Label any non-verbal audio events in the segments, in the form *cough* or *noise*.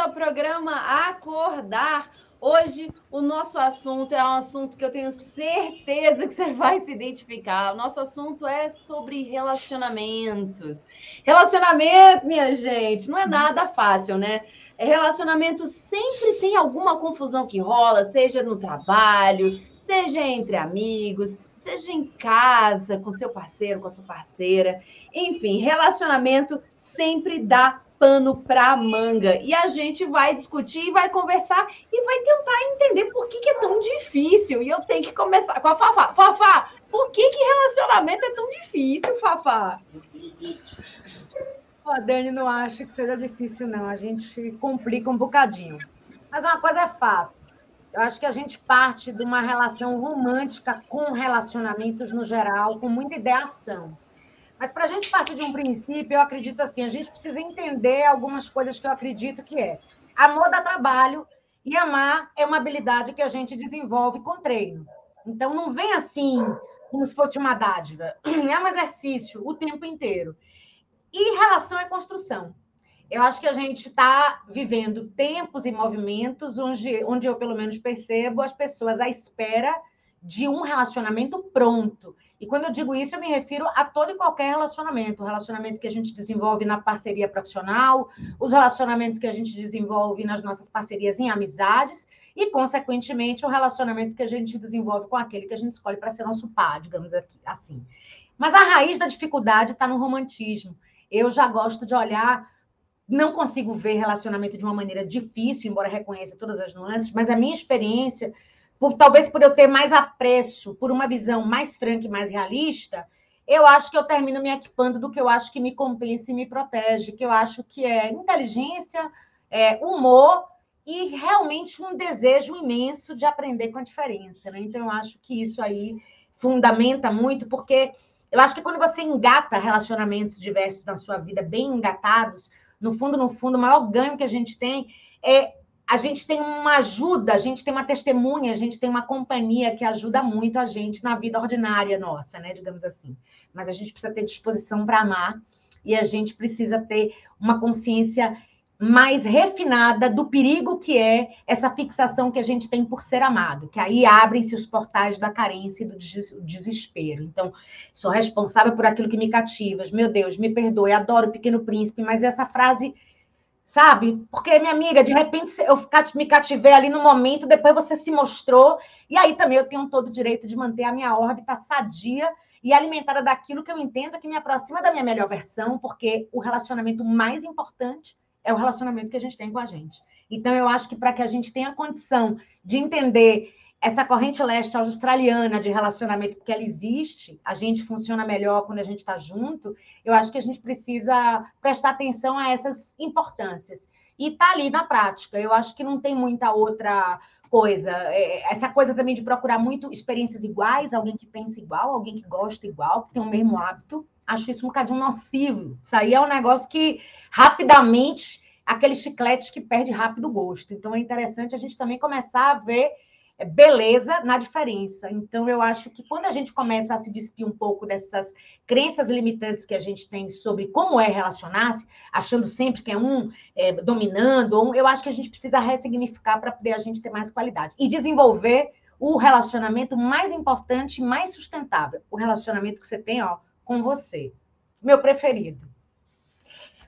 ao programa Acordar. Hoje o nosso assunto é um assunto que eu tenho certeza que você vai se identificar. O nosso assunto é sobre relacionamentos. Relacionamento, minha gente, não é nada fácil, né? Relacionamento sempre tem alguma confusão que rola, seja no trabalho, seja entre amigos, seja em casa, com seu parceiro, com a sua parceira. Enfim, relacionamento sempre dá pano para manga. E a gente vai discutir, vai conversar e vai tentar entender por que, que, é tão difícil. E eu tenho que começar com a Fafá. Fafá, por que, que relacionamento é tão difícil, Fafá? A Dani não acha que seja difícil, não. A gente complica um bocadinho. Mas uma coisa é fato. Eu acho que a gente parte de uma relação romântica com relacionamentos no geral, com muita ideação. Mas para a gente partir de um princípio, eu acredito assim, a gente precisa entender algumas coisas que eu acredito que é. Amor dá trabalho e amar é uma habilidade que a gente desenvolve com treino. Então não vem assim como se fosse uma dádiva. *clears throat* É um exercício o tempo inteiro. E relação é construção. Eu acho que a gente está vivendo tempos e movimentos onde, onde eu, pelo menos, percebo as pessoas à espera de um relacionamento pronto. E quando eu digo isso, eu me refiro a todo e qualquer relacionamento. O relacionamento que a gente desenvolve na parceria profissional, os relacionamentos que a gente desenvolve nas nossas parcerias em amizades e, consequentemente, o relacionamento que a gente desenvolve com aquele que a gente escolhe para ser nosso par, digamos assim. Mas a raiz da dificuldade está no romantismo. Eu já gosto de olhar não consigo ver relacionamento de uma maneira difícil, embora reconheça todas as nuances, mas a minha experiência, por, talvez por eu ter mais apreço por uma visão mais franca e mais realista, eu acho que eu termino me equipando do que eu acho que me compensa e me protege, que eu acho que é inteligência, é humor e realmente um desejo imenso de aprender com a diferença. Né? Então, eu acho que isso aí fundamenta muito, porque eu acho que quando você engata relacionamentos diversos na sua vida, bem engatados, no fundo, no fundo, o maior ganho que a gente tem é a gente tem uma ajuda, a gente tem uma testemunha, a gente tem uma companhia que ajuda muito a gente na vida ordinária nossa, né? Digamos assim. Mas a gente precisa ter disposição para amar e a gente precisa ter uma consciência mais refinada do perigo que é essa fixação que a gente tem por ser amado, que aí abrem-se os portais da carência e do desespero. Então, sou responsável por aquilo que me cativa. Meu Deus, me perdoe, adoro o Pequeno Príncipe, mas essa frase, sabe? Porque, minha amiga, de repente eu me cativei ali no momento, depois você se mostrou, e aí também eu tenho todo o direito de manter a minha órbita sadia e alimentada daquilo que eu entendo que me aproxima da minha melhor versão, porque o relacionamento mais importante é o relacionamento que a gente tem com a gente. Então, eu acho que para que a gente tenha condição de entender essa corrente leste australiana de relacionamento, porque ela existe, a gente funciona melhor quando a gente está junto, eu acho que a gente precisa prestar atenção a essas importâncias. E está ali na prática. Eu acho que não tem muita outra coisa. É, essa coisa também de procurar muito experiências iguais, alguém que pensa igual, alguém que gosta igual, que tem o mesmo hábito. Acho isso um bocadinho nocivo. Isso aí é um negócio que rapidamente aquele chiclete que perde rápido o gosto. Então é interessante a gente também começar a ver beleza na diferença. Então eu acho que quando a gente começa a se despir um pouco dessas crenças limitantes que a gente tem sobre como é relacionar-se, achando sempre que é um é, dominando, eu acho que a gente precisa ressignificar para poder a gente ter mais qualidade e desenvolver o relacionamento mais importante, mais sustentável, o relacionamento que você tem, ó, com você. Meu preferido.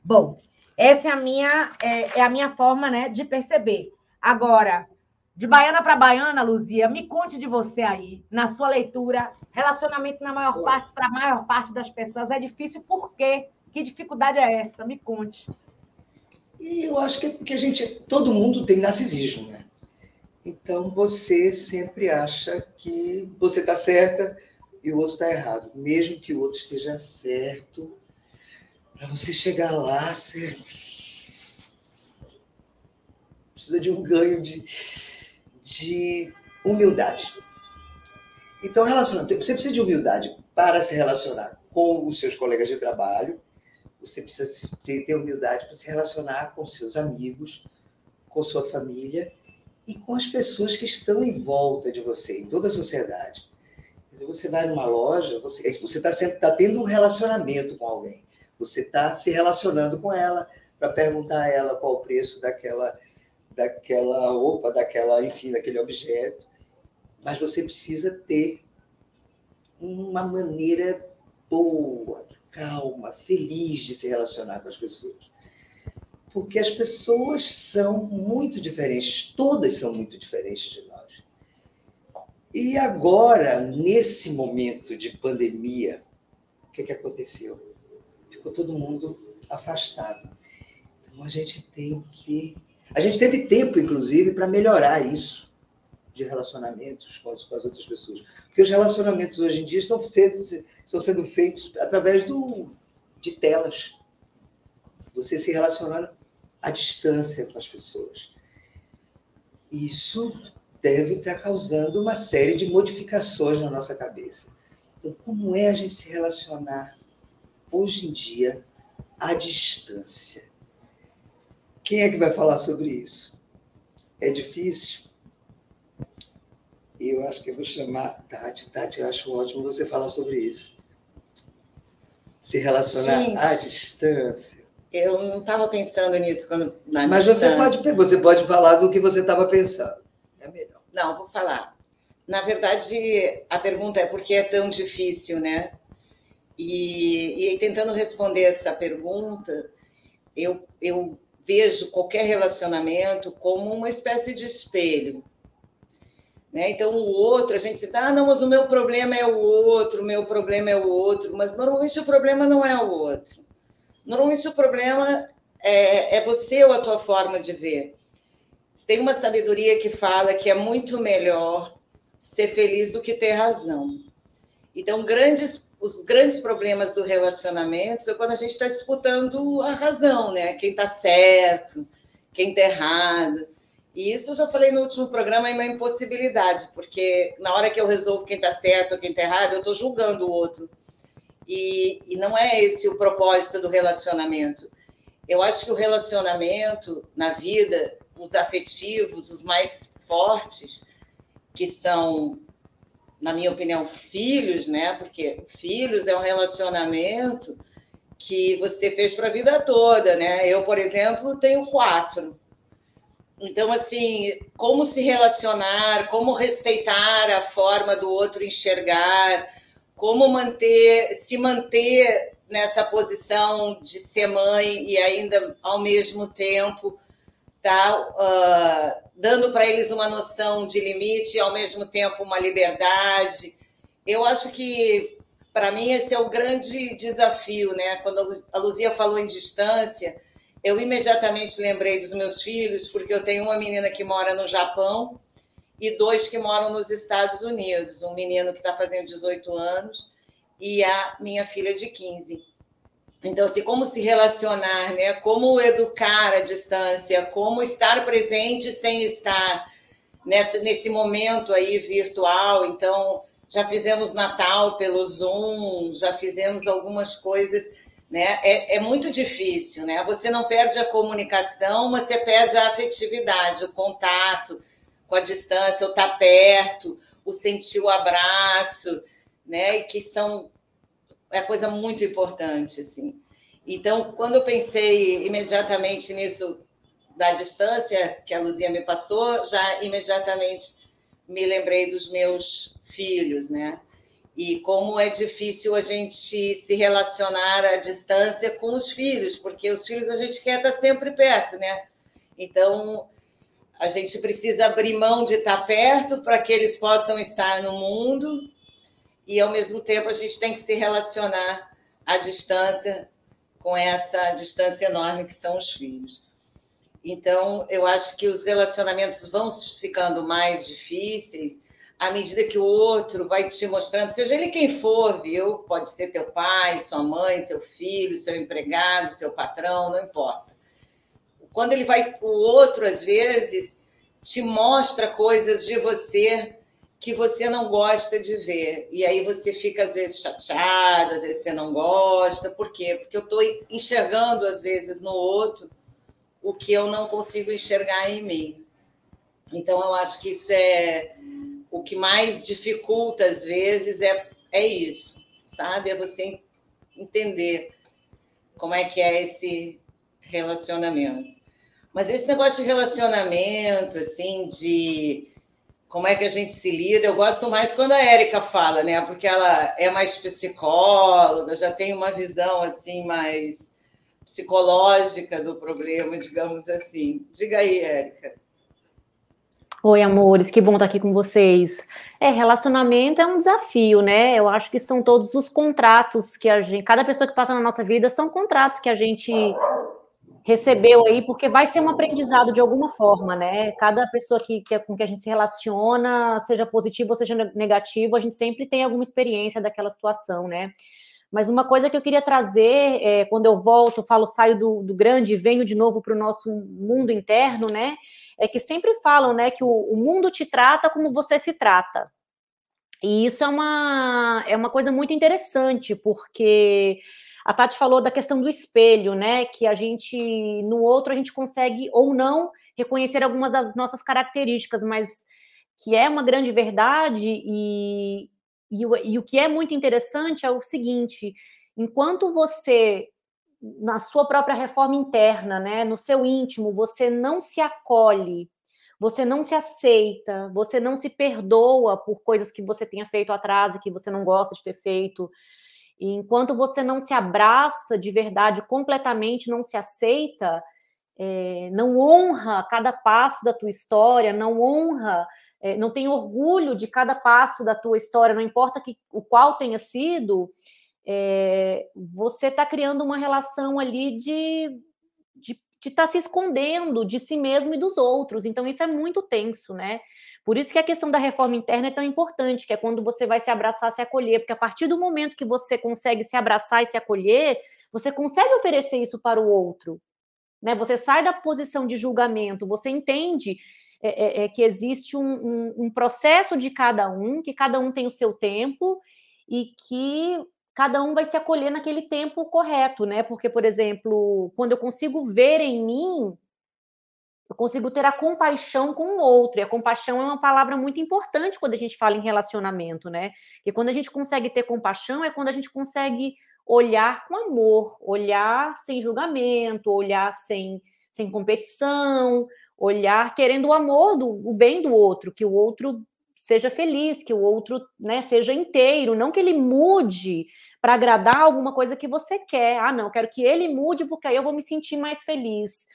Bom, essa é a minha, é, é a minha forma né, de perceber. Agora, de baiana para baiana, Luzia, me conte de você aí, na sua leitura, relacionamento na maior parte, para a maior parte das pessoas é difícil, por quê? Que dificuldade é essa? Me conte. E eu acho que é porque a gente, todo mundo tem narcisismo, né? Então você sempre acha que você está certa e o outro está errado, mesmo que o outro esteja certo para você chegar lá, você precisa de um ganho de, de humildade. Então, relacionamento, você precisa de humildade para se relacionar com os seus colegas de trabalho, você precisa ter, humildade para se relacionar com seus amigos, com sua família e com as pessoas que estão em volta de você, em toda a sociedade. você vai numa loja, você está sempre tá tendo um relacionamento com alguém. Você está se relacionando com ela para perguntar a ela qual o preço daquela, daquela roupa, daquela, enfim, daquele objeto. Mas você precisa ter uma maneira boa, calma, feliz de se relacionar com as pessoas. Porque as pessoas são muito diferentes, todas são muito diferentes de nós. E agora, nesse momento de pandemia, o que, que aconteceu? Ficou todo mundo afastado. Então a gente tem que. A gente teve tempo, inclusive, para melhorar isso de relacionamentos com as, com as, outras pessoas. Porque os relacionamentos hoje em dia estão, feitos, estão sendo feitos através do, de telas. Você se relacionar à distância com as pessoas. Isso deve estar causando uma série de modificações na nossa cabeça. Então, como é a gente se relacionar hoje em dia à distância? Quem é que vai falar sobre isso? É difícil? Eu acho que eu vou chamar Tati. Tati, eu acho ótimo você falar sobre isso. Se relacionar Gente, à distância. Eu não estava pensando nisso quando na Mas distância. você pode, você pode falar do que você estava pensando. É melhor. Não, vou falar. Na verdade, a pergunta é por que é tão difícil, né? E, e tentando responder essa pergunta, eu, eu vejo qualquer relacionamento como uma espécie de espelho. Né? Então, o outro, a gente diz, ah, não, mas o meu problema é o outro, o meu problema é o outro, mas normalmente o problema não é o outro. Normalmente o problema é, é você ou a tua forma de ver. Tem uma sabedoria que fala que é muito melhor ser feliz do que ter razão. Então, grandes, os grandes problemas do relacionamento é quando a gente está disputando a razão, né? Quem está certo, quem está errado. E isso eu já falei no último programa, é uma impossibilidade, porque na hora que eu resolvo quem está certo ou quem está errado, eu estou julgando o outro. E, e não é esse o propósito do relacionamento. Eu acho que o relacionamento na vida, os afetivos, os mais fortes, que são, na minha opinião, filhos, né? Porque filhos é um relacionamento que você fez para a vida toda, né? Eu, por exemplo, tenho quatro. Então, assim, como se relacionar, como respeitar a forma do outro enxergar, como manter, se manter nessa posição de ser mãe e ainda ao mesmo tempo tá uh, dando para eles uma noção de limite e ao mesmo tempo uma liberdade. Eu acho que para mim esse é o grande desafio, né? Quando a Luzia falou em distância, eu imediatamente lembrei dos meus filhos, porque eu tenho uma menina que mora no Japão e dois que moram nos Estados Unidos. Um menino que está fazendo 18 anos e a minha filha de 15. Então, assim, como se relacionar, né? Como educar à distância, como estar presente sem estar nessa, nesse momento aí virtual. Então, já fizemos Natal pelo Zoom, já fizemos algumas coisas né? É, é, muito difícil, né? Você não perde a comunicação, mas você perde a afetividade, o contato com a distância, o estar tá perto, o sentir o abraço, né? E que são é coisa muito importante, assim. Então, quando eu pensei imediatamente nisso da distância que a Luzia me passou, já imediatamente me lembrei dos meus filhos, né? e como é difícil a gente se relacionar à distância com os filhos, porque os filhos a gente quer estar sempre perto, né? Então, a gente precisa abrir mão de estar perto para que eles possam estar no mundo e, ao mesmo tempo, a gente tem que se relacionar à distância com essa distância enorme que são os filhos. Então, eu acho que os relacionamentos vão ficando mais difíceis à medida que o outro vai te mostrando, seja ele quem for, viu? Pode ser teu pai, sua mãe, seu filho, seu empregado, seu patrão, não importa. Quando ele vai, o outro às vezes te mostra coisas de você que você não gosta de ver. E aí você fica às vezes chateado, às vezes você não gosta. Por quê? Porque eu estou enxergando às vezes no outro o que eu não consigo enxergar em mim. Então eu acho que isso é o que mais dificulta às vezes é, é isso, sabe? É você entender como é que é esse relacionamento. Mas esse negócio de relacionamento, assim, de como é que a gente se lida, eu gosto mais quando a Érica fala, né? Porque ela é mais psicóloga, já tem uma visão assim mais psicológica do problema, digamos assim. Diga aí, Érica. Oi, amores, que bom estar aqui com vocês. É, relacionamento é um desafio, né? Eu acho que são todos os contratos que a gente, cada pessoa que passa na nossa vida são contratos que a gente recebeu aí, porque vai ser um aprendizado de alguma forma, né? Cada pessoa que, que, com que a gente se relaciona, seja positivo ou seja negativo, a gente sempre tem alguma experiência daquela situação, né? Mas uma coisa que eu queria trazer, é, quando eu volto, falo, saio do, do grande e venho de novo para o nosso mundo interno, né? É que sempre falam, né, que o, o mundo te trata como você se trata. E isso é uma, é uma coisa muito interessante, porque a Tati falou da questão do espelho, né? Que a gente, no outro, a gente consegue ou não reconhecer algumas das nossas características, mas que é uma grande verdade e, e o, e o que é muito interessante é o seguinte: enquanto você, na sua própria reforma interna, né, no seu íntimo, você não se acolhe, você não se aceita, você não se perdoa por coisas que você tenha feito atrás e que você não gosta de ter feito. E enquanto você não se abraça de verdade, completamente não se aceita, é, não honra cada passo da tua história, não honra é, não tem orgulho de cada passo da tua história, não importa que, o qual tenha sido, é, você está criando uma relação ali de de estar tá se escondendo de si mesmo e dos outros. Então, isso é muito tenso, né? Por isso que a questão da reforma interna é tão importante, que é quando você vai se abraçar, se acolher, porque a partir do momento que você consegue se abraçar e se acolher, você consegue oferecer isso para o outro. Né? Você sai da posição de julgamento, você entende é, é, é, que existe um, um, um processo de cada um, que cada um tem o seu tempo e que cada um vai se acolher naquele tempo correto, né? Porque, por exemplo, quando eu consigo ver em mim, eu consigo ter a compaixão com o outro. E a compaixão é uma palavra muito importante quando a gente fala em relacionamento, né? E quando a gente consegue ter compaixão é quando a gente consegue olhar com amor, olhar sem julgamento, olhar sem, sem competição, olhar querendo o amor do o bem do outro, que o outro seja feliz, que o outro né, seja inteiro, não que ele mude para agradar alguma coisa que você quer. Ah, não, quero que ele mude porque aí eu vou me sentir mais feliz.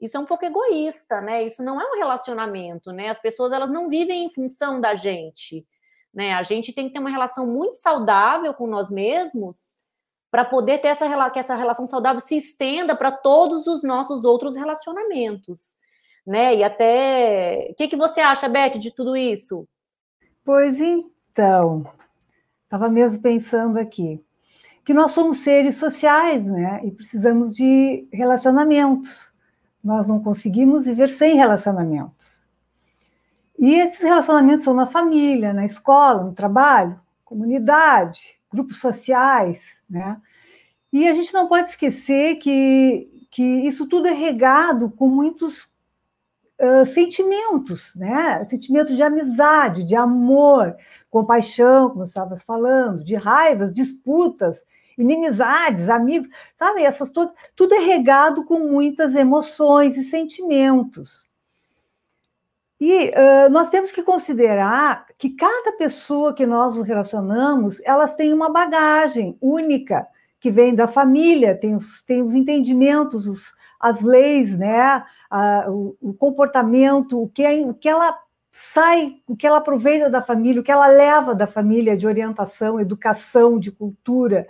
Isso é um pouco egoísta, né? Isso não é um relacionamento, né? As pessoas elas não vivem em função da gente, né? A gente tem que ter uma relação muito saudável com nós mesmos para poder ter essa que essa relação saudável se estenda para todos os nossos outros relacionamentos né? E até. O que, que você acha, Beth, de tudo isso? Pois então, estava mesmo pensando aqui que nós somos seres sociais, né? E precisamos de relacionamentos. Nós não conseguimos viver sem relacionamentos. E esses relacionamentos são na família, na escola, no trabalho, comunidade, grupos sociais, né? E a gente não pode esquecer que, que isso tudo é regado com muitos sentimentos, né? Sentimento de amizade, de amor, compaixão, como você estava falando, de raivas, disputas, inimizades, amigos, sabe? Essas todas, tudo é regado com muitas emoções e sentimentos. E uh, nós temos que considerar que cada pessoa que nós nos relacionamos, elas têm uma bagagem única que vem da família, tem os, tem os entendimentos, os, as leis, né, a, o, o, comportamento, o que, é, o que ela sai, o que ela aproveita da família, o que ela leva da família de orientação, educação, de cultura.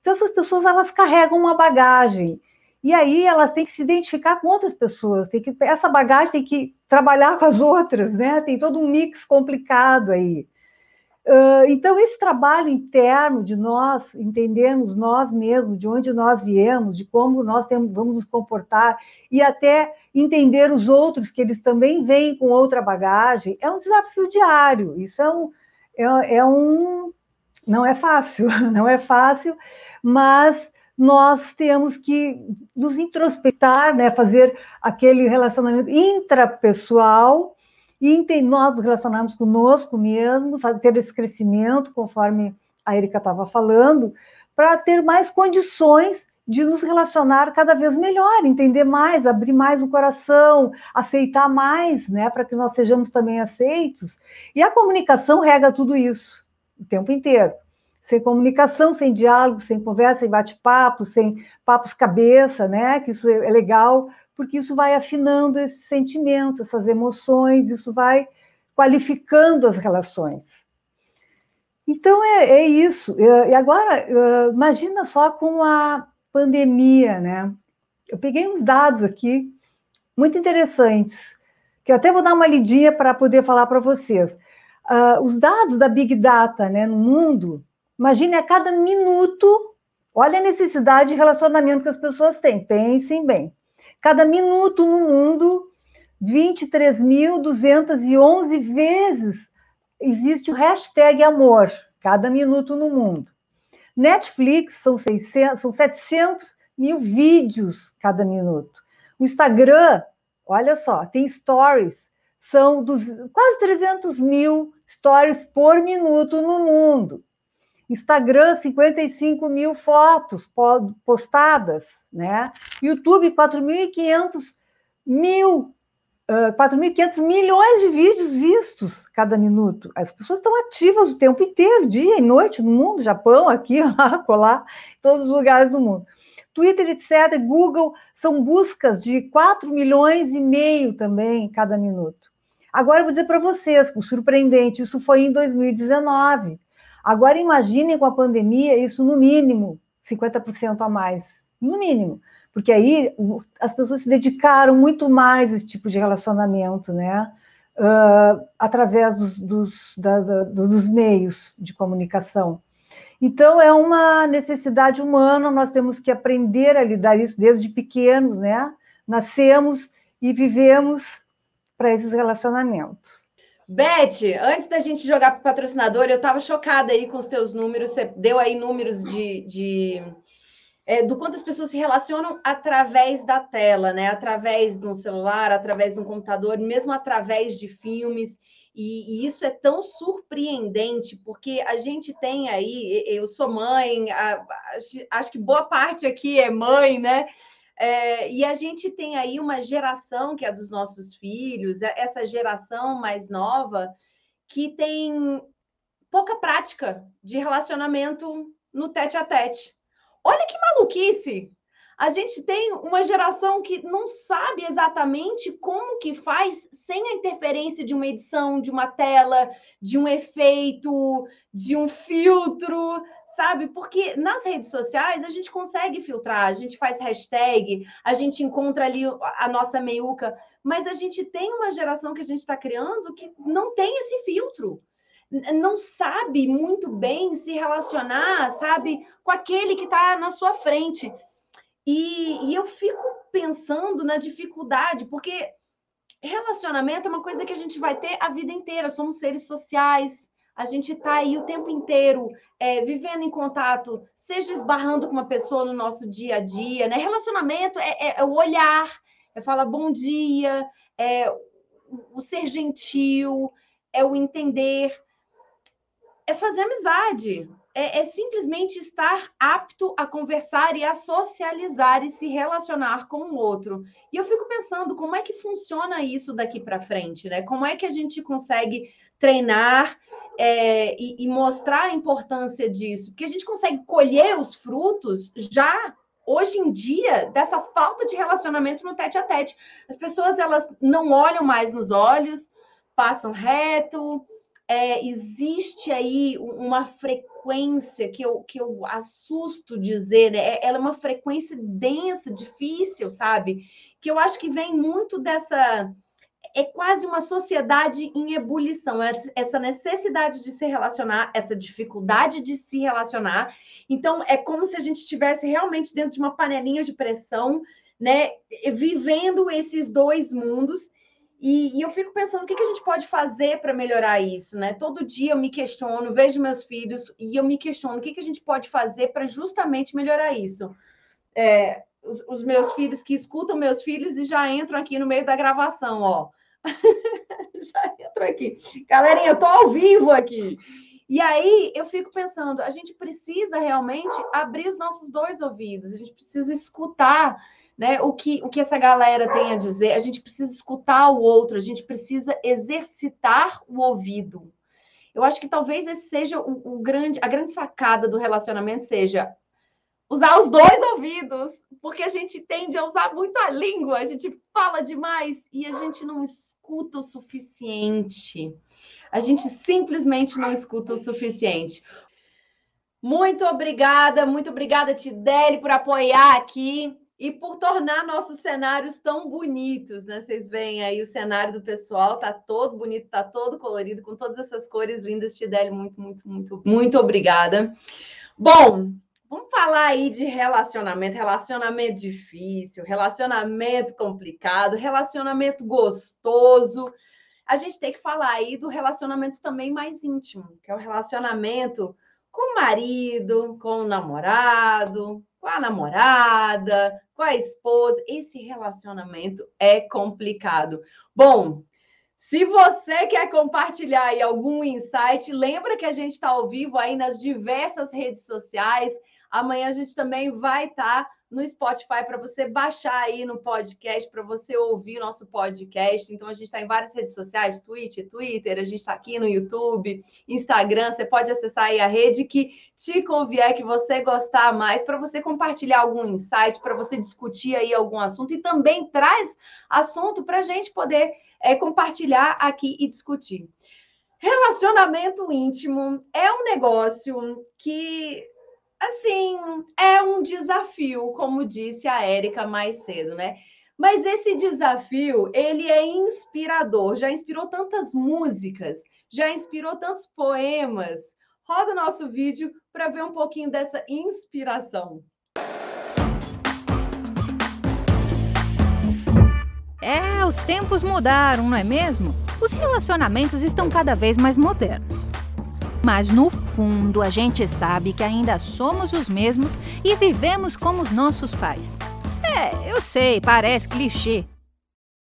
Então essas pessoas elas carregam uma bagagem e aí elas têm que se identificar com outras pessoas, tem que essa bagagem tem que trabalhar com as outras, né? Tem todo um mix complicado aí. Então, esse trabalho interno de nós entendermos nós mesmos, de onde nós viemos, de como nós temos, vamos nos comportar, e até entender os outros, que eles também vêm com outra bagagem, é um desafio diário. Isso é um. É, é um não é fácil, *laughs* não é fácil, mas nós temos que nos introspectar, né, fazer aquele relacionamento intrapessoal e nós nos relacionarmos conosco mesmo, ter esse crescimento, conforme a Erika estava falando, para ter mais condições de nos relacionar cada vez melhor, entender mais, abrir mais o coração, aceitar mais, né, para que nós sejamos também aceitos. E a comunicação rega tudo isso o tempo inteiro. Sem comunicação, sem diálogo, sem conversa, sem bate-papo, sem papos cabeça, né, que isso é legal, porque isso vai afinando esses sentimentos, essas emoções, isso vai qualificando as relações. Então é, é isso. E agora, imagina só com a pandemia, né? Eu peguei uns dados aqui muito interessantes, que eu até vou dar uma lidinha para poder falar para vocês. Uh, os dados da Big Data né, no mundo, imagine a cada minuto, olha a necessidade de relacionamento que as pessoas têm, pensem bem. Cada minuto no mundo, 23.211 vezes existe o hashtag amor, cada minuto no mundo. Netflix são, 600, são 700 mil vídeos cada minuto. O Instagram, olha só, tem stories, são dos, quase 300 mil stories por minuto no mundo. Instagram, 55 mil fotos postadas, né? YouTube, 4.500 mil 4.500 milhões de vídeos vistos cada minuto. As pessoas estão ativas o tempo inteiro, dia e noite, no mundo, Japão, aqui, *laughs* lá, colar, todos os lugares do mundo. Twitter, etc., Google, são buscas de 4 milhões e meio também cada minuto. Agora eu vou dizer para vocês, o surpreendente, isso foi em 2019. Agora imaginem com a pandemia isso no mínimo 50% a mais, no mínimo porque aí as pessoas se dedicaram muito mais a esse tipo de relacionamento, né? Uh, através dos, dos, da, da, dos meios de comunicação. Então, é uma necessidade humana, nós temos que aprender a lidar isso desde pequenos, né? Nascemos e vivemos para esses relacionamentos. Beth, antes da gente jogar para o patrocinador, eu estava chocada aí com os teus números, você deu aí números de, de é, do quanto as pessoas se relacionam através da tela, né? Através de um celular, através de um computador, mesmo através de filmes. E, e, isso é tão surpreendente, porque a gente tem aí, eu sou mãe, a, acho que boa parte aqui é mãe, né? É, e a gente tem aí uma geração que é dos nossos filhos, é, essa geração mais nova, que tem pouca prática de relacionamento no tete a tete. Olha que maluquice! A gente tem uma geração que não sabe exatamente como que faz sem a interferência de uma edição, de uma tela, de um efeito, de um filtro, sabe? Porque nas redes sociais a gente consegue filtrar, a gente faz hashtag, a gente encontra ali a nossa meiuca, mas a gente tem uma geração que a gente está criando que não tem esse filtro não sabe muito bem se relacionar, sabe, com aquele que está na sua frente. E, e eu fico pensando na dificuldade, porque relacionamento é uma coisa que a gente vai ter a vida inteira, somos seres sociais, a gente está aí o tempo inteiro é, vivendo em contato, seja esbarrando com uma pessoa no nosso dia a dia, né? Relacionamento é, é, é o olhar, é falar bom dia, é o ser gentil, é o entender é fazer amizade. É, é, simplesmente estar apto a conversar e a socializar e se relacionar com o outro. E eu fico pensando como é que funciona isso daqui para frente, né? Como é que a gente consegue treinar é, e, e mostrar a importância disso? Porque a gente consegue colher os frutos já hoje em dia dessa falta de relacionamento no tete a tete. As pessoas elas não olham mais nos olhos, passam reto, é, existe aí uma frequência que eu, que eu assusto dizer, né? ela é uma frequência densa, difícil, sabe? Que eu acho que vem muito dessa. É quase uma sociedade em ebulição, é essa necessidade de se relacionar, essa dificuldade de se relacionar. Então, é como se a gente estivesse realmente dentro de uma panelinha de pressão, né? Vivendo esses dois mundos e, e, eu fico pensando o que, que a gente pode fazer para melhorar isso, né? Todo dia eu me questiono, vejo meus filhos e eu me questiono o que, que a gente pode fazer para justamente melhorar isso. É, os, os, meus filhos que escutam meus filhos e já entram aqui no meio da gravação, ó. *laughs* já entram aqui. Galerinha, eu tô ao vivo aqui. E aí eu fico pensando, a gente precisa realmente abrir os nossos dois ouvidos, a gente precisa escutar né, o, que, o que essa galera tem a dizer, a gente precisa escutar o outro, a gente precisa exercitar o ouvido. Eu acho que talvez esse seja o, o grande, a grande sacada do relacionamento seja usar os dois ouvidos, porque a gente tende a usar muito a língua, a gente fala demais e a gente não escuta o suficiente. A gente simplesmente não escuta o suficiente. Muito obrigada, muito obrigada, Tideli, por apoiar aqui e por tornar nossos cenários tão bonitos, né? Vocês veem aí o cenário do pessoal, tá todo bonito, tá todo colorido, com todas essas cores lindas. Tideli, muito, muito, muito, muito obrigada. Bom, Vamos falar aí de relacionamento, relacionamento difícil, relacionamento complicado, relacionamento gostoso. A gente tem que falar aí do relacionamento também mais íntimo, que é o relacionamento com o marido, com o namorado, com a namorada, com a esposa. Esse relacionamento é complicado. Bom, se você quer compartilhar aí algum insight, lembra que a gente está ao vivo aí nas diversas redes sociais. Amanhã a gente também vai estar tá no Spotify para você baixar aí no podcast, para você ouvir o nosso podcast. Então, a gente está em várias redes sociais, Twitch, Twitter, a gente está aqui no YouTube, Instagram. Você pode acessar aí a rede que te convier, que você gostar mais, para você compartilhar algum insight, para você discutir aí algum assunto e também traz assunto para a gente poder é, compartilhar aqui e discutir. Relacionamento íntimo é um negócio que assim, é um desafio, como disse a Érica mais cedo, né? Mas esse desafio, ele é inspirador, já inspirou tantas músicas, já inspirou tantos poemas. Roda o nosso vídeo para ver um pouquinho dessa inspiração. É, os tempos mudaram, não é mesmo? Os relacionamentos estão cada vez mais modernos. Mas no fundo, a gente sabe que ainda somos os mesmos e vivemos como os nossos pais. É, eu sei, parece clichê.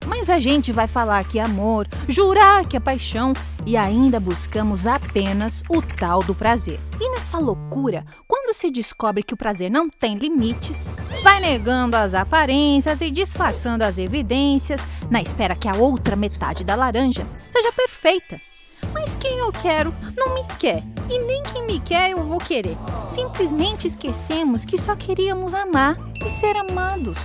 Mas a gente vai falar que é amor, jurar que é paixão e ainda buscamos apenas o tal do prazer. E nessa loucura, quando se descobre que o prazer não tem limites, vai negando as aparências e disfarçando as evidências na espera que a outra metade da laranja seja perfeita mas quem eu quero não me quer. E nem quem me quer eu vou querer. Simplesmente esquecemos que só queríamos amar e ser amados.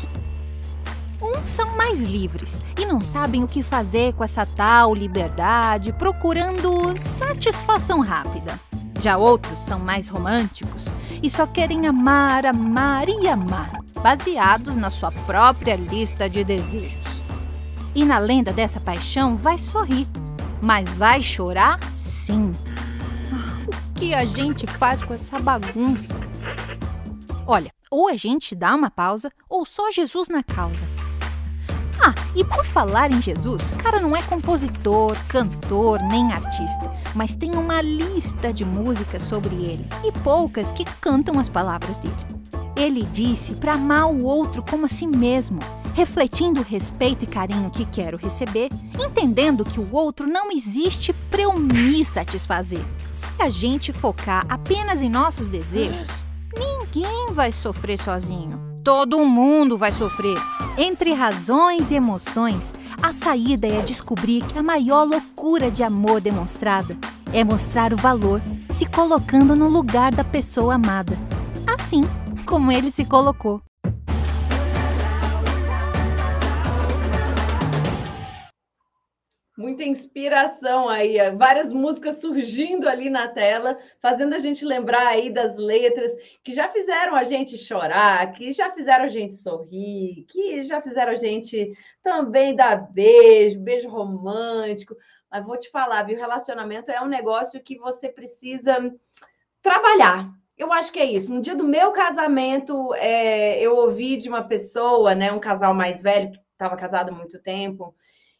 Uns são mais livres e não sabem o que fazer com essa tal liberdade, procurando satisfação rápida. Já outros são mais românticos e só querem amar, amar e amar, baseados na sua própria lista de desejos. E na lenda dessa paixão vai sorrir mas vai chorar sim. O que a gente faz com essa bagunça? Olha, ou a gente dá uma pausa, ou só Jesus na causa. Ah, e por falar em Jesus, o cara não é compositor, cantor, nem artista, mas tem uma lista de músicas sobre ele e poucas que cantam as palavras dele. Ele disse para amar o outro como a si mesmo refletindo o respeito e carinho que quero receber, entendendo que o outro não existe para eu me satisfazer. Se a gente focar apenas em nossos desejos, ninguém vai sofrer sozinho. Todo mundo vai sofrer. Entre razões e emoções, a saída é descobrir que a maior loucura de amor demonstrada é mostrar o valor se colocando no lugar da pessoa amada, assim como ele se colocou. Muita inspiração aí, várias músicas surgindo ali na tela, fazendo a gente lembrar aí das letras que já fizeram a gente chorar, que já fizeram a gente sorrir, que já fizeram a gente também dar beijo, beijo romântico. Mas vou te falar, viu? Relacionamento é um negócio que você precisa trabalhar. Eu acho que é isso. No dia do meu casamento, é, eu ouvi de uma pessoa, né, um casal mais velho, que estava casado há muito tempo,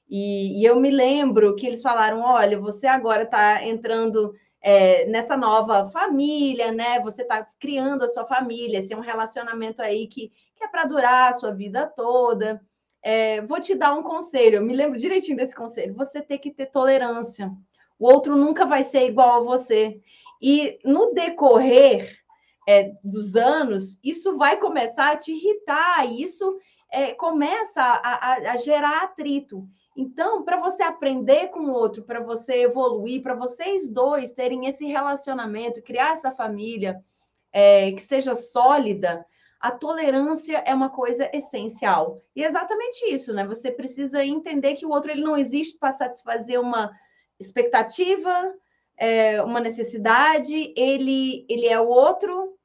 e, e, eu me lembro que eles falaram: olha, você agora está entrando é, nessa nova família, né? Você está criando a sua família, esse é um relacionamento aí que, que é para durar a sua vida toda. É, vou te dar um conselho, eu me lembro direitinho desse conselho: você tem que ter tolerância. O outro nunca vai ser igual a você. E no decorrer é, dos anos, isso vai começar a te irritar, isso é, começa a, a, a gerar atrito. Então, para você aprender com o outro, para você evoluir, para vocês dois terem esse relacionamento, criar essa família é, que seja sólida, a tolerância é uma coisa essencial. E é exatamente isso, né? Você precisa entender que o outro ele não existe para satisfazer uma expectativa, é, uma necessidade, ele, ele é o outro,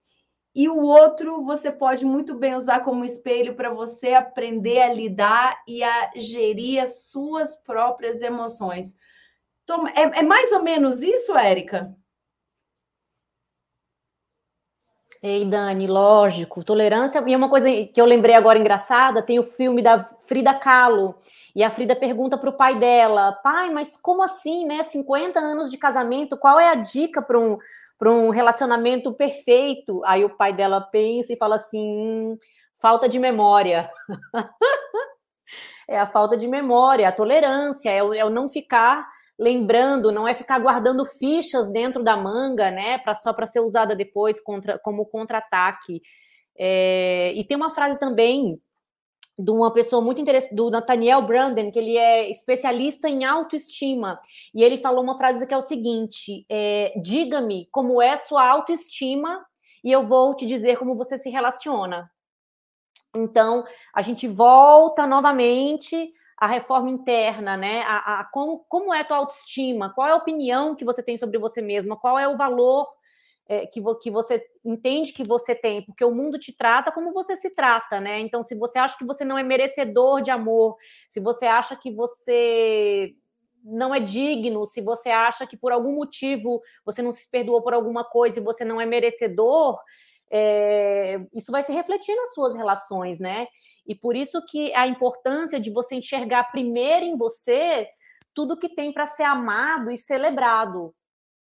e o outro você pode muito bem usar como espelho para você aprender a lidar e a gerir as suas próprias emoções. Então, é, é mais ou menos isso, Érica? Ei, Dani, lógico. Tolerância. E uma coisa que eu lembrei agora engraçada: tem o filme da Frida Kahlo. E a Frida pergunta para o pai dela: pai, mas como assim, né? 50 anos de casamento, qual é a dica para um, um relacionamento perfeito? Aí o pai dela pensa e fala assim: hum, falta de memória. *laughs* é a falta de memória, a tolerância, é o, é o não ficar lembrando, não é ficar guardando fichas dentro da manga, né, para só para ser usada depois contra, como contra-ataque. É, e tem uma frase também de uma pessoa muito interessante, do Nathaniel Branden, que ele é especialista em autoestima, e ele falou uma frase que é o seguinte: é, diga-me como é sua autoestima e eu vou te dizer como você se relaciona. Então, a gente volta novamente a reforma interna, né? A, a, como, como é a tua autoestima? Qual é a opinião que você tem sobre você mesma? Qual é o valor é, que, vo, que você entende que você tem? Porque o mundo te trata como você se trata, né? Então, se você acha que você não é merecedor de amor, se você acha que você não é digno, se você acha que por algum motivo você não se perdoou por alguma coisa e você não é merecedor, é, isso vai se refletir nas suas relações, né? E por isso que a importância de você enxergar primeiro em você tudo que tem para ser amado e celebrado,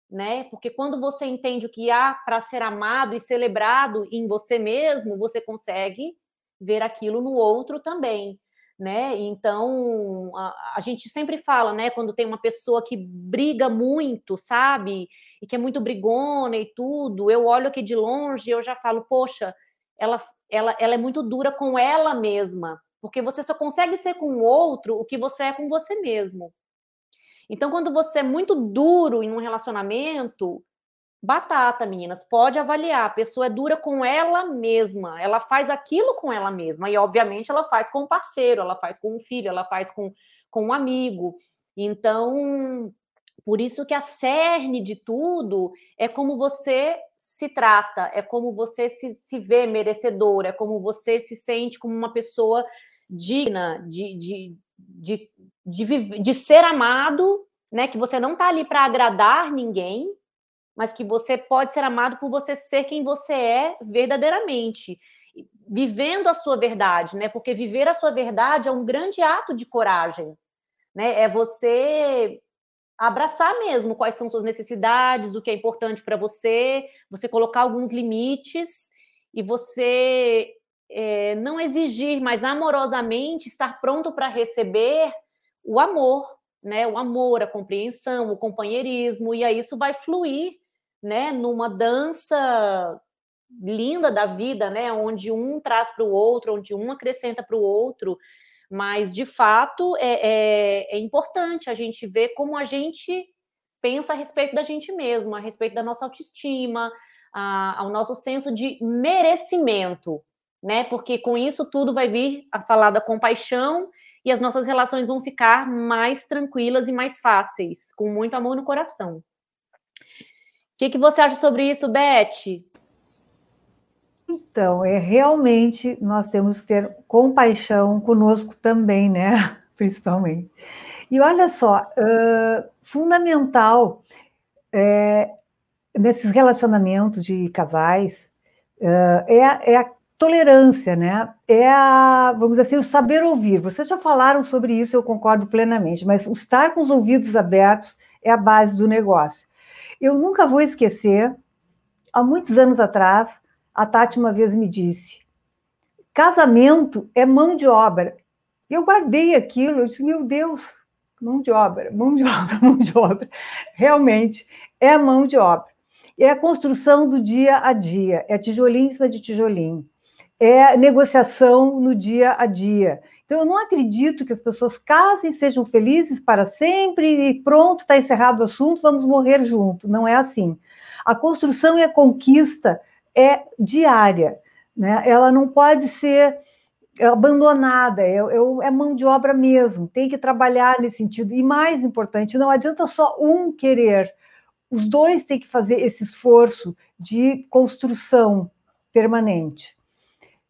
né? Porque quando você entende o que há para ser amado e celebrado em você mesmo, você consegue ver aquilo no outro também né? Então a, a, gente sempre fala, né? Quando tem uma pessoa que briga muito, sabe, e que é muito brigona e tudo, eu olho aqui de longe e eu já falo, poxa, ela, ela, ela é muito dura com ela mesma, porque você só consegue ser com o outro o que você é com você mesmo. Então, quando você é muito duro em um relacionamento, Batata, meninas, pode avaliar. A pessoa é dura com ela mesma, ela faz aquilo com ela mesma, e obviamente ela faz com o parceiro, ela faz com o filho, ela faz com, com um amigo. Então, por isso que a cerne de tudo é como você se trata, é como você se, se vê merecedora, é como você se sente como uma pessoa digna de, de, de, de, de ser amado, né? Que você não está ali para agradar ninguém, mas que você pode ser amado por você ser quem você é verdadeiramente, vivendo a sua verdade, né? Porque viver a sua verdade é um grande ato de coragem, né? É você abraçar mesmo quais são suas necessidades, o que é importante para você, você colocar alguns limites e você é, não exigir, mas amorosamente estar pronto para receber o amor, né? O amor, a compreensão, o companheirismo, e aí isso vai fluir né, numa dança linda da vida, né, onde um traz para o outro, onde um acrescenta para o outro, mas de fato é, é, é, importante a gente ver como a gente pensa a respeito da gente mesmo, a respeito da nossa autoestima, a, ao nosso senso de merecimento, né? Porque com isso tudo vai vir a falar da compaixão e as nossas relações vão ficar mais tranquilas e mais fáceis, com muito amor no coração. O que, que você acha sobre isso, Beth? Então, é realmente nós temos que ter compaixão conosco também, né? *laughs* Principalmente. E olha só, uh, fundamental é, nesses relacionamentos de casais uh, é, é, tolerância, né? É a, vamos dizer assim, o saber ouvir. Vocês já falaram sobre isso, eu concordo plenamente, mas estar com os ouvidos abertos é a base do negócio. Eu nunca vou esquecer, há muitos anos atrás, a Tati uma vez me disse: casamento é mão de obra. Eu guardei aquilo, eu disse: meu Deus, mão de obra, mão de *laughs* obra, mão de obra. Realmente é mão de obra. É a construção do dia a dia, é tijolinho em cima de tijolinho, é negociação no dia a dia. Então, eu não acredito que as pessoas casem, sejam felizes para sempre e pronto, está encerrado o assunto, vamos morrer junto. Não é assim. A construção e a conquista é diária, né? ela não pode ser abandonada, é, é, é, mão de obra mesmo, tem que trabalhar nesse sentido. E mais importante, não adianta só um querer, os dois têm que fazer esse esforço de construção permanente.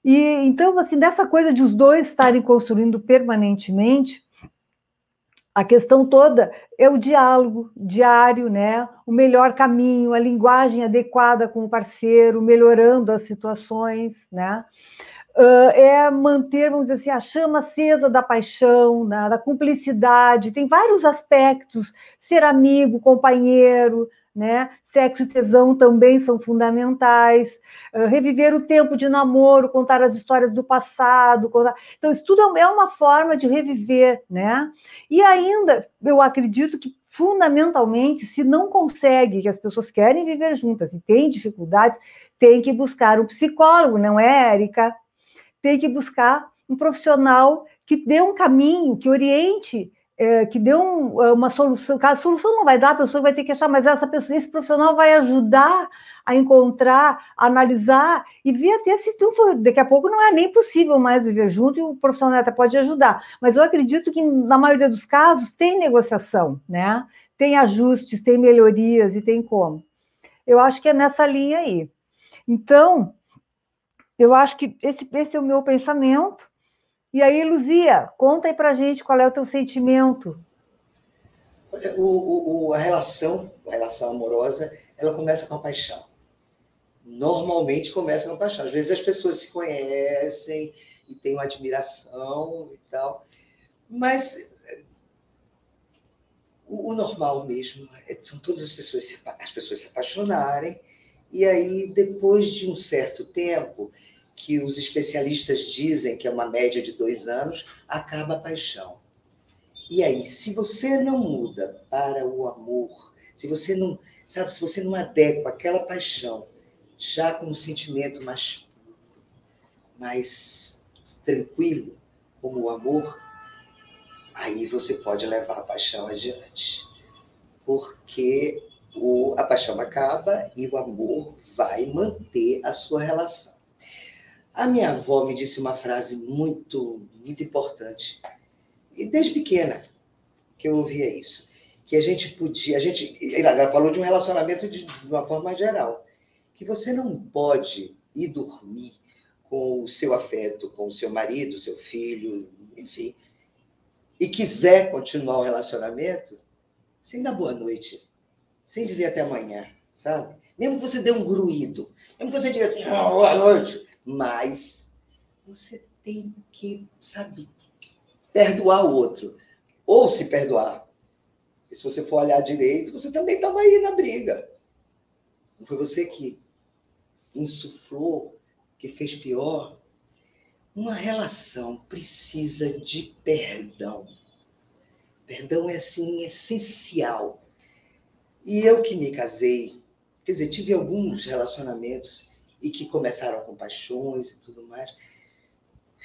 E então, assim, dessa coisa de os dois estarem construindo permanentemente, a questão toda é o diálogo diário, né? O melhor caminho, a linguagem adequada com o parceiro, melhorando as situações, né? Uh, é manter, vamos dizer assim, a chama acesa da paixão, né, da cumplicidade, tem vários aspectos, ser amigo, companheiro, né? Sexo e tesão também são fundamentais. Uh, reviver o tempo de namoro, contar as histórias do passado. Contar... Então, isso tudo é uma forma de reviver, né? E ainda, eu acredito que fundamentalmente, se não consegue, que as pessoas querem viver juntas e têm dificuldades, tem que buscar um psicólogo, não é, Érica? tem que buscar um profissional que dê um caminho, que oriente, é, que dê um, é, uma solução. A solução não vai dar, a pessoa vai ter que achar, mas essa pessoa, esse profissional vai ajudar a encontrar, a analisar e ver até se tu for, daqui a pouco não é nem possível mais viver junto e o profissional até pode ajudar. Mas eu acredito que na maioria dos casos tem negociação, né? Tem ajustes, tem melhorias e tem como. Eu acho que é nessa linha aí. Então, eu acho que esse, esse é o meu pensamento. E aí, Luzia, conta aí para gente qual é o teu sentimento. O, o, a relação, a relação amorosa, ela começa com a paixão. Normalmente começa com a paixão. Às vezes as pessoas se conhecem e têm uma admiração e tal, mas o, o normal mesmo é, são todas as pessoas as pessoas se apaixonarem e aí, depois de um certo tempo, que os especialistas dizem que é uma média de dois anos, acaba a paixão. E aí, se você não muda para o amor, se você não, sabe, se você não adequa aquela paixão já com um sentimento mais mais tranquilo, como o amor, aí você pode levar a paixão adiante. Porque o, a paixão acaba e o amor vai manter a sua relação. A minha avó me disse uma frase muito, muito importante, e desde pequena que eu ouvia isso, que a gente podia, a gente, ela falou de um relacionamento de, de uma forma geral, que você não pode ir dormir com o seu afeto, com o seu marido, seu filho, enfim, e quiser continuar o relacionamento, sem dar boa noite sem dizer até amanhã, sabe? Mesmo que você dê um gruído, mesmo que você diga assim, oh, boa noite, mas você tem que, sabe, perdoar o outro. Ou se perdoar. E se você for olhar direito, você também estava aí na briga. Não foi você que insuflou, que fez pior. Uma relação precisa de perdão. Perdão é assim essencial e eu que me casei, quer dizer, tive alguns relacionamentos e que começaram com paixões e tudo mais.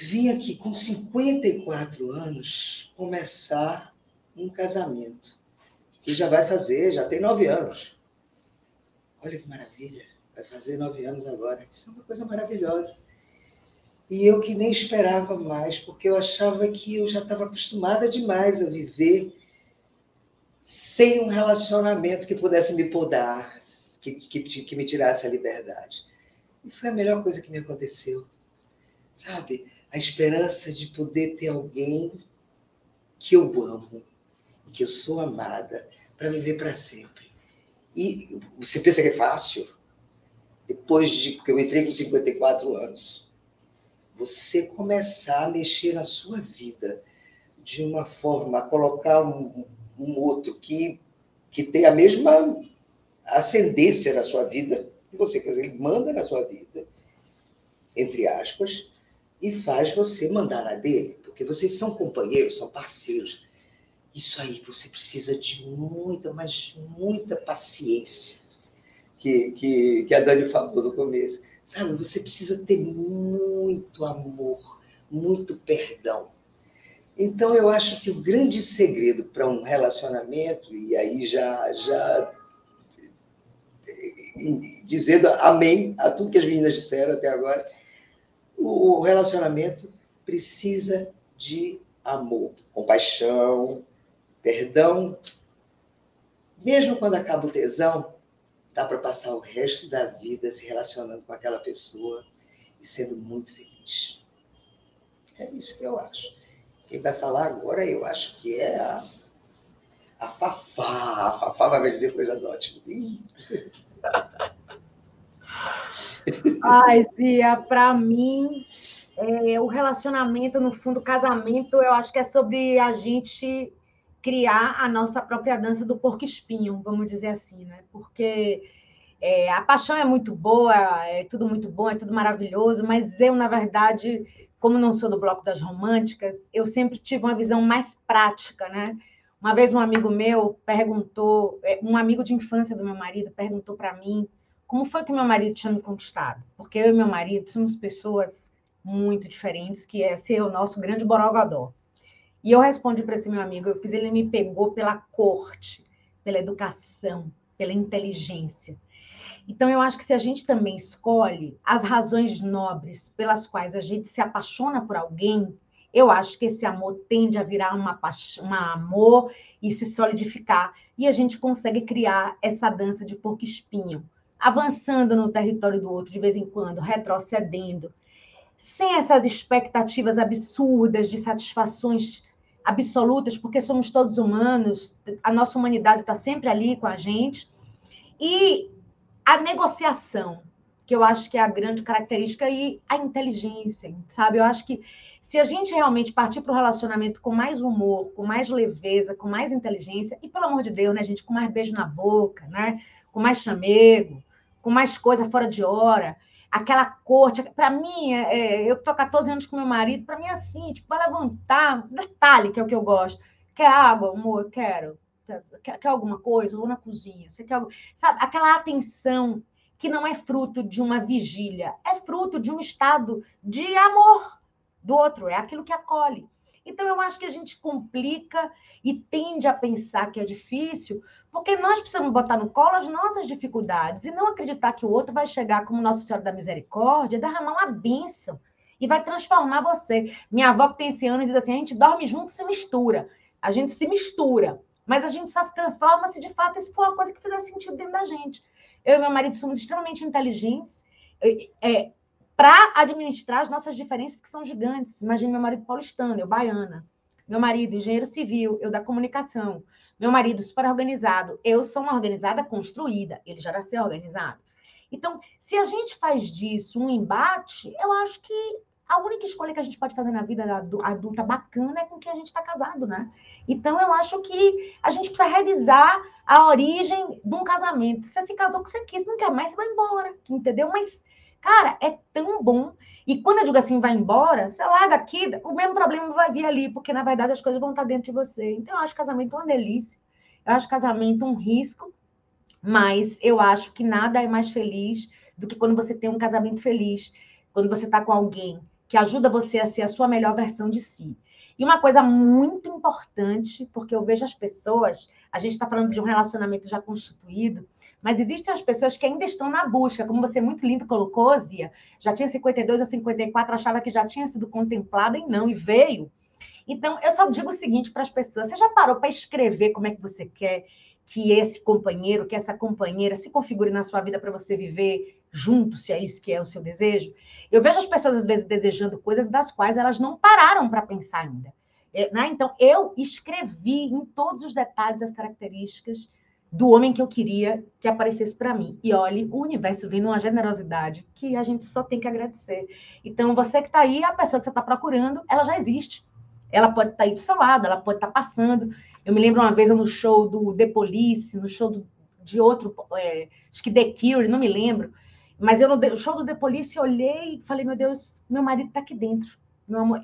Vim aqui com 54 anos começar um casamento. Que já vai fazer, já tem nove anos. Olha que maravilha, vai fazer nove anos agora. Isso é uma coisa maravilhosa. E eu que nem esperava mais, porque eu achava que eu já estava acostumada demais a viver sem um relacionamento que pudesse me podar, que, que, que me tirasse a liberdade. E foi a melhor coisa que me aconteceu. Sabe? A esperança de poder ter alguém que eu amo e que eu sou amada para viver para sempre. E você pensa que é fácil? Depois de que eu entrei com 54 anos, você começar a mexer na sua vida de uma forma, a colocar um, um outro que, que tem a mesma ascendência na sua vida que você, quer dizer, ele manda na sua vida, entre aspas, e faz você mandar na dele, porque vocês são companheiros, são parceiros. Isso aí você precisa de muita, mas muita paciência. que, que, que a Dani falou no começo. Sabe, você precisa ter muito amor, muito perdão. Então, eu acho que o grande segredo para um relacionamento, e aí já, já dizendo amém a tudo que as meninas disseram até agora, o relacionamento precisa de amor, compaixão, perdão. Mesmo quando acaba o tesão, dá para passar o resto da vida se relacionando com aquela pessoa e sendo muito feliz. É isso que eu acho. Quem vai falar agora, eu acho que é a, a Fafá. A Fafá vai dizer coisas ótimas. Ai, Zia, para mim, é, o relacionamento, no fundo, casamento, eu acho que é sobre a gente criar a nossa própria dança do porco-espinho, vamos dizer assim, né? Porque é, a paixão é muito boa, é tudo muito bom, é tudo maravilhoso, mas eu, na verdade, como não sou do bloco das românticas, eu sempre tive uma visão mais prática, né? Uma vez um amigo meu perguntou, é, um amigo de infância do meu marido perguntou para mim como foi que meu marido tinha me conquistado? Porque eu e meu marido somos pessoas muito diferentes, que é ser o nosso grande borogodó. E eu respondi para esse meu amigo, eu fiz ele me pegou pela corte, pela educação, pela inteligência. Então eu acho que se a gente também escolhe as razões nobres pelas quais a gente se apaixona por alguém, eu acho que esse amor tende a virar uma paixão, um amor e se solidificar. E a gente consegue criar essa dança de porco-espinho avançando no território do outro de vez em quando, retrocedendo, sem essas expectativas absurdas de satisfações absolutas, porque somos todos humanos, a nossa humanidade está sempre ali com a gente, e a negociação, que eu acho que é a grande característica, e a inteligência, sabe? Eu acho que se a gente realmente partir para o relacionamento com mais humor, com mais leveza, com mais inteligência, e pelo amor de Deus, né, gente, com mais beijo na boca, né? Com mais chamego, com mais coisa fora de hora, aquela corte. Para mim, é, é eu estou 14 anos com meu marido, para mim é assim, tipo, vai levantar, detalhe que é o que eu gosto. Quer água, amor? Quero. Quer, quer alguma coisa? Ou na cozinha? Você quer algo? Sabe, aquela atenção que não é fruto de uma vigília, é fruto de um estado de amor do outro, é aquilo que acolhe. Então, eu acho que a gente complica e tende a pensar que é difícil, porque nós precisamos botar no colo as nossas dificuldades e não acreditar que o outro vai chegar como Nossa Senhora da Misericórdia, derramar uma bênção e vai transformar você. Minha avó que tem esse ano diz assim: a gente dorme junto se mistura. A gente se mistura, mas a gente só se transforma se de fato isso for uma coisa que fizer sentido dentro da gente. Eu e meu marido somos extremamente inteligentes é, para administrar as nossas diferenças que são gigantes. Imagina meu marido paulistano, eu baiana. Meu marido, engenheiro civil, eu da comunicação. Meu marido, super organizado. Eu sou uma organizada construída. Ele já nasceu organizado. Então, se a gente faz disso um embate, eu acho que a única escolha que a gente pode fazer na vida adulta bacana é com quem a gente está casado, né? Então, eu acho que a gente precisa revisar a origem de um casamento. Você se casou com você quis, não quer mais, você vai embora, entendeu? Mas, cara, é tão bom. E quando eu digo assim, vai embora, você larga aqui, o mesmo problema vai vir ali, porque na verdade as coisas vão estar dentro de você. Então, eu acho casamento uma delícia, eu acho casamento um risco, mas eu acho que nada é mais feliz do que quando você tem um casamento feliz, quando você está com alguém que ajuda você a ser a sua melhor versão de si. E uma coisa muito importante, porque eu vejo as pessoas, a gente está falando de um relacionamento já constituído, mas existem as pessoas que ainda estão na busca, como você muito lindo colocou, Zia, já tinha 52 ou 54, achava que já tinha sido contemplada e não, e veio. Então, eu só digo o seguinte para as pessoas: você já parou para escrever como é que você quer que esse companheiro, que essa companheira se configure na sua vida para você viver junto, se é isso que é o seu desejo? Eu vejo as pessoas, às vezes, desejando coisas das quais elas não pararam para pensar ainda. É, né? Então, eu escrevi em todos os detalhes as características do homem que eu queria que aparecesse para mim. E olhe, o universo vem numa generosidade que a gente só tem que agradecer. Então, você que está aí, a pessoa que você está procurando, ela já existe. Ela pode estar tá aí do seu lado, ela pode estar tá passando. Eu me lembro uma vez no show do The Police, no show do, de outro, é, acho que The Cure, não me lembro. Mas eu no show do The Police olhei e falei, meu Deus, meu marido está aqui dentro. Meu amor,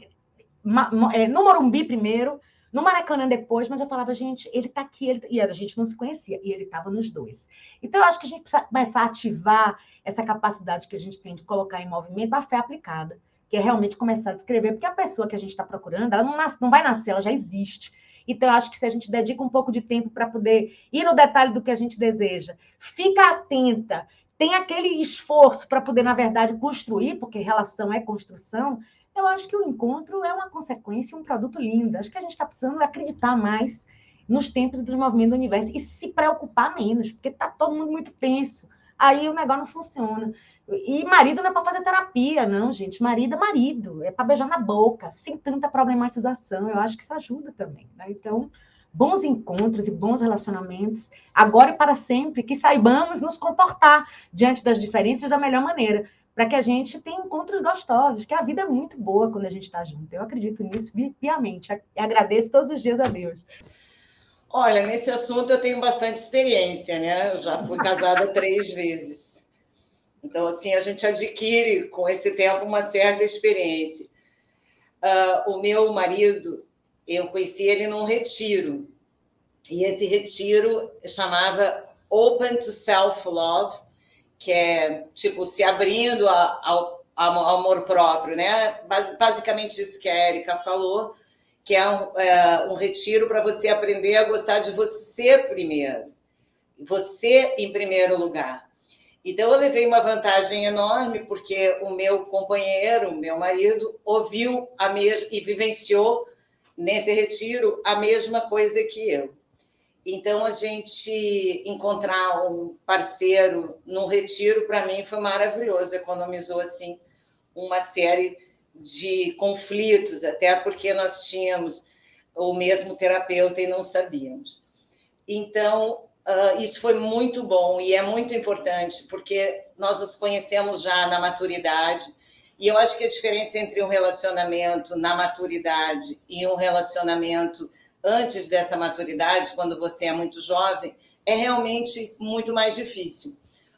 é, no Morumbi primeiro, no Maracanã depois, mas eu falava, gente, ele está aqui, ele... Tá", e a gente não se conhecia, e ele estava nos dois. Então, eu acho que a gente precisa começar a ativar essa capacidade que a gente tem de colocar em movimento a fé aplicada, que é realmente começar a descrever, porque a pessoa que a gente está procurando, ela não, nasce, não vai nascer, ela já existe. Então, eu acho que se a gente dedica um pouco de tempo para poder ir no detalhe do que a gente deseja, fica atenta, tem aquele esforço para poder, na verdade, construir, porque relação é construção, eu acho que o encontro é uma consequência, um produto lindo. Acho que a gente está precisando acreditar mais nos tempos dos movimentos do universo e se preocupar menos, porque está todo mundo muito tenso. Aí o negócio não funciona. E marido não é para fazer terapia, não, gente. Marido é marido, é para beijar na boca, sem tanta problematização. Eu acho que isso ajuda também. Né? Então, bons encontros e bons relacionamentos, agora e para sempre, que saibamos nos comportar diante das diferenças da melhor maneira, para que a gente tenha encontros gostosos, que a vida é muito boa quando a gente está junto. Eu acredito nisso piamente. Agradeço todos os dias a Deus. Olha, nesse assunto eu tenho bastante experiência, né? Eu já fui casada *laughs* três vezes. Então, assim, a gente adquire com esse tempo uma certa experiência. Uh, o meu marido, eu conheci ele num retiro. E esse retiro chamava Open to Self-Love, que é tipo se abrindo ao, ao, amor próprio, né? Basicamente isso que a Erika falou, que é um, é, um retiro para você aprender a gostar de você primeiro. Você em primeiro lugar. Então, eu levei uma vantagem enorme, porque o meu companheiro, meu marido, ouviu a mesma e vivenciou nesse retiro a mesma coisa que eu. Então, a gente encontrar um parceiro no retiro, para mim, foi maravilhoso. Economizou, assim, uma série de conflitos, até porque nós tínhamos o mesmo terapeuta e não sabíamos. Então, uh, isso foi muito bom e é muito importante, porque nós nos conhecemos já na maturidade, e eu acho que a diferença entre um relacionamento na maturidade e um relacionamento antes dessa maturidade, quando você é muito jovem, é realmente muito mais difícil.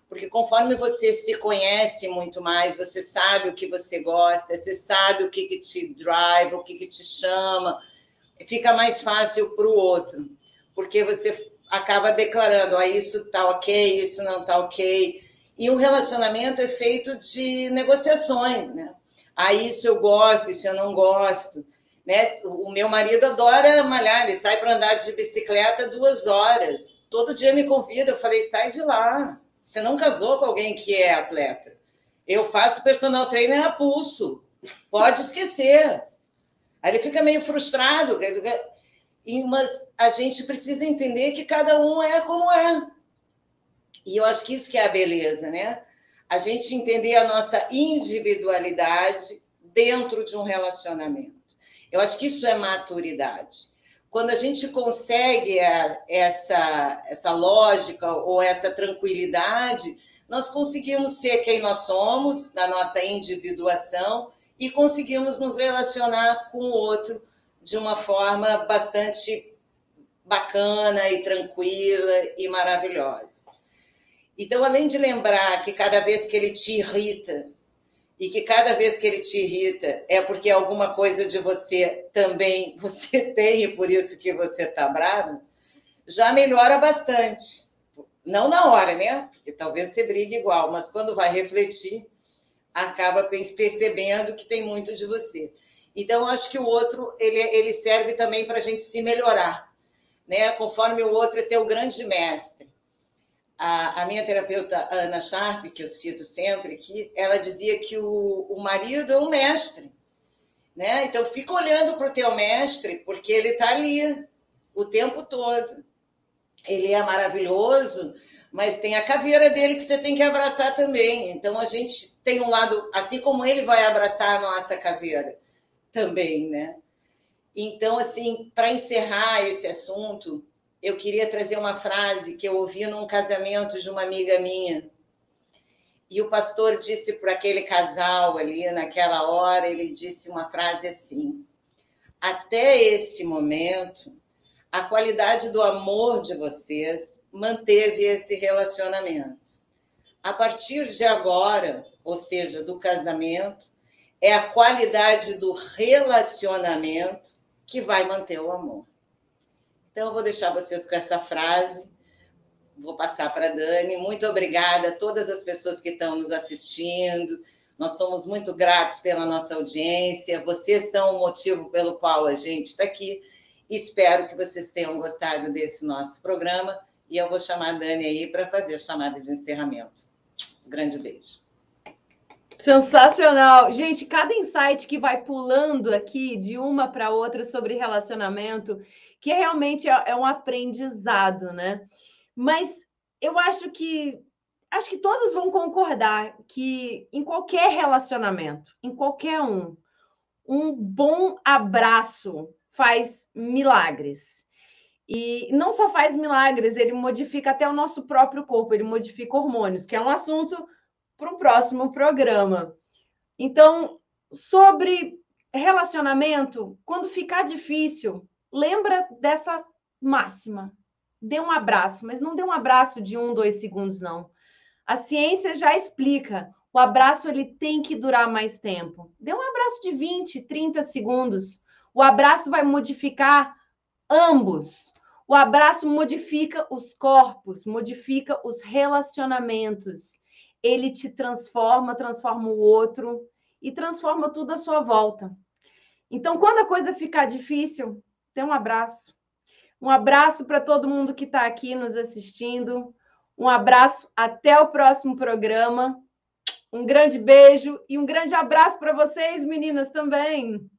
Porque conforme você se conhece muito mais, você sabe o que você gosta, você sabe o que, que te drive, o que, que te chama, fica mais fácil para o outro. Porque você acaba declarando, ah, isso está ok, isso não está ok. E um relacionamento é feito de negociações, né? Ah, isso eu gosto, isso eu não gosto. Né? O meu marido adora malhar, ele sai para andar de bicicleta duas horas. Todo dia me convida, eu falei, sai de lá. Você não casou com alguém que é atleta. Eu faço personal trainer a pulso. Pode esquecer. Aí ele fica meio frustrado. Mas a gente precisa entender que cada um é como é. E eu acho que isso que é a beleza, né? A gente entender a nossa individualidade dentro de um relacionamento. Eu acho que isso é maturidade. Quando a gente consegue essa, essa lógica ou essa tranquilidade, nós conseguimos ser quem nós somos, na nossa individuação, e conseguimos nos relacionar com o outro de uma forma bastante bacana e tranquila e maravilhosa. Então, além de lembrar que cada vez que ele te irrita, e que cada vez que ele te irrita é porque alguma coisa de você também *laughs* você tem e por isso que você está bravo, já melhora bastante. Não na hora, né? Porque talvez você brigue igual, mas quando vai refletir, acaba percebendo que tem muito de você. Então, acho que o outro ele, ele serve também para a gente se melhorar, né? Conforme o outro é teu grande mestre a, a, minha terapeuta Ana Sharp, que eu cito sempre aqui, ela dizia que o, o marido é um mestre. Né? Então, fica olhando para o teu mestre, porque ele está ali o tempo todo. Ele é maravilhoso, mas tem a caveira dele que você tem que abraçar também. Então, a gente tem um lado, assim como ele vai abraçar a nossa caveira também, né? Então, assim, para encerrar esse assunto, eu queria trazer uma frase que eu ouvi num casamento de uma amiga minha. E o pastor disse para aquele casal ali, naquela hora, ele disse uma frase assim: Até esse momento, a qualidade do amor de vocês manteve esse relacionamento. A partir de agora, ou seja, do casamento, é a qualidade do relacionamento que vai manter o amor. Então, eu vou deixar vocês com essa frase. Vou passar para a Dani. Muito obrigada a todas as pessoas que estão nos assistindo. Nós somos muito gratos pela nossa audiência. Vocês são o motivo pelo qual a gente está aqui. Espero que vocês tenham gostado desse nosso programa. E eu vou chamar a Dani aí para fazer a chamada de encerramento. Um grande beijo. Sensacional. Gente, cada insight que vai pulando aqui de uma para outra sobre relacionamento, que realmente é, é um aprendizado, né? Mas eu acho que acho que todos vão concordar que em qualquer relacionamento, em qualquer um, um bom abraço faz milagres. E não só faz milagres, ele modifica até o nosso próprio corpo, ele modifica hormônios, que é um assunto para um próximo programa. Então, sobre relacionamento, quando ficar difícil, lembra dessa máxima. Dê um abraço, mas não dê um abraço de um, dois segundos, não. A ciência já explica. O abraço ele tem que durar mais tempo. Dê um abraço de 20, 30 segundos. O abraço vai modificar ambos. O abraço modifica os corpos, modifica os relacionamentos. Ele te transforma, transforma o outro e transforma tudo à sua volta. Então, quando a coisa ficar difícil, dê um abraço. Um abraço para todo mundo que está aqui nos assistindo. Um abraço, até o próximo programa. Um grande beijo e um grande abraço para vocês, meninas, também.